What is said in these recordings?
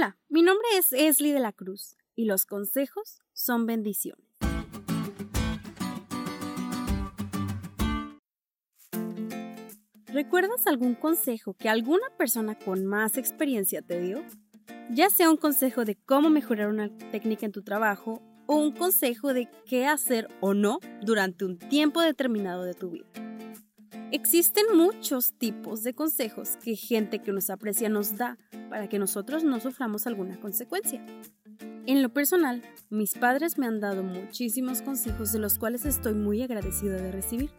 Hola, mi nombre es Esli de la Cruz y los consejos son bendiciones. ¿Recuerdas algún consejo que alguna persona con más experiencia te dio? Ya sea un consejo de cómo mejorar una técnica en tu trabajo o un consejo de qué hacer o no durante un tiempo determinado de tu vida. Existen muchos tipos de consejos que gente que nos aprecia nos da para que nosotros no suframos alguna consecuencia. En lo personal, mis padres me han dado muchísimos consejos de los cuales estoy muy agradecida de recibir.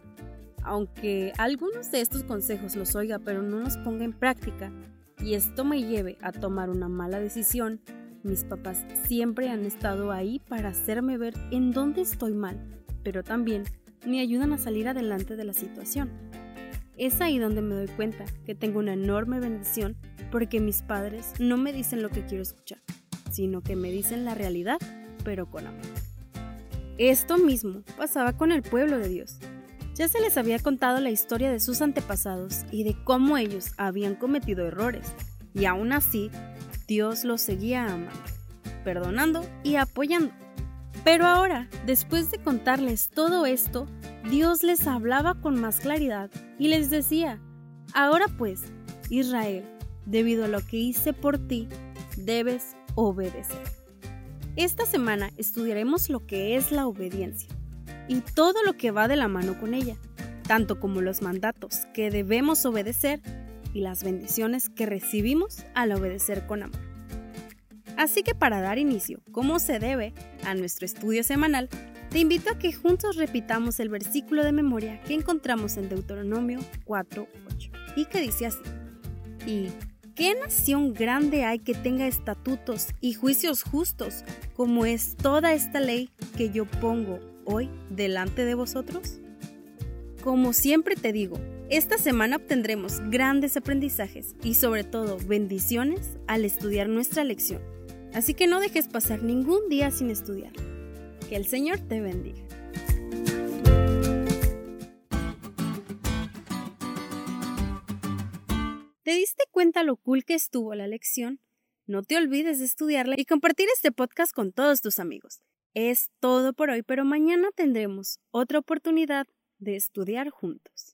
Aunque algunos de estos consejos los oiga pero no los ponga en práctica y esto me lleve a tomar una mala decisión, mis papás siempre han estado ahí para hacerme ver en dónde estoy mal, pero también me ayudan a salir adelante de la situación. Es ahí donde me doy cuenta que tengo una enorme bendición porque mis padres no me dicen lo que quiero escuchar, sino que me dicen la realidad, pero con amor. Esto mismo pasaba con el pueblo de Dios. Ya se les había contado la historia de sus antepasados y de cómo ellos habían cometido errores, y aún así Dios los seguía amando, perdonando y apoyando. Pero ahora, después de contarles todo esto, Dios les hablaba con más claridad y les decía, ahora pues, Israel, debido a lo que hice por ti, debes obedecer. Esta semana estudiaremos lo que es la obediencia y todo lo que va de la mano con ella, tanto como los mandatos que debemos obedecer y las bendiciones que recibimos al obedecer con amor. Así que para dar inicio, como se debe, a nuestro estudio semanal, te invito a que juntos repitamos el versículo de memoria que encontramos en Deuteronomio 4.8 y que dice así, ¿y qué nación grande hay que tenga estatutos y juicios justos como es toda esta ley que yo pongo hoy delante de vosotros? Como siempre te digo, esta semana obtendremos grandes aprendizajes y sobre todo bendiciones al estudiar nuestra lección. Así que no dejes pasar ningún día sin estudiar. Que el Señor te bendiga. ¿Te diste cuenta lo cool que estuvo la lección? No te olvides de estudiarla y compartir este podcast con todos tus amigos. Es todo por hoy, pero mañana tendremos otra oportunidad de estudiar juntos.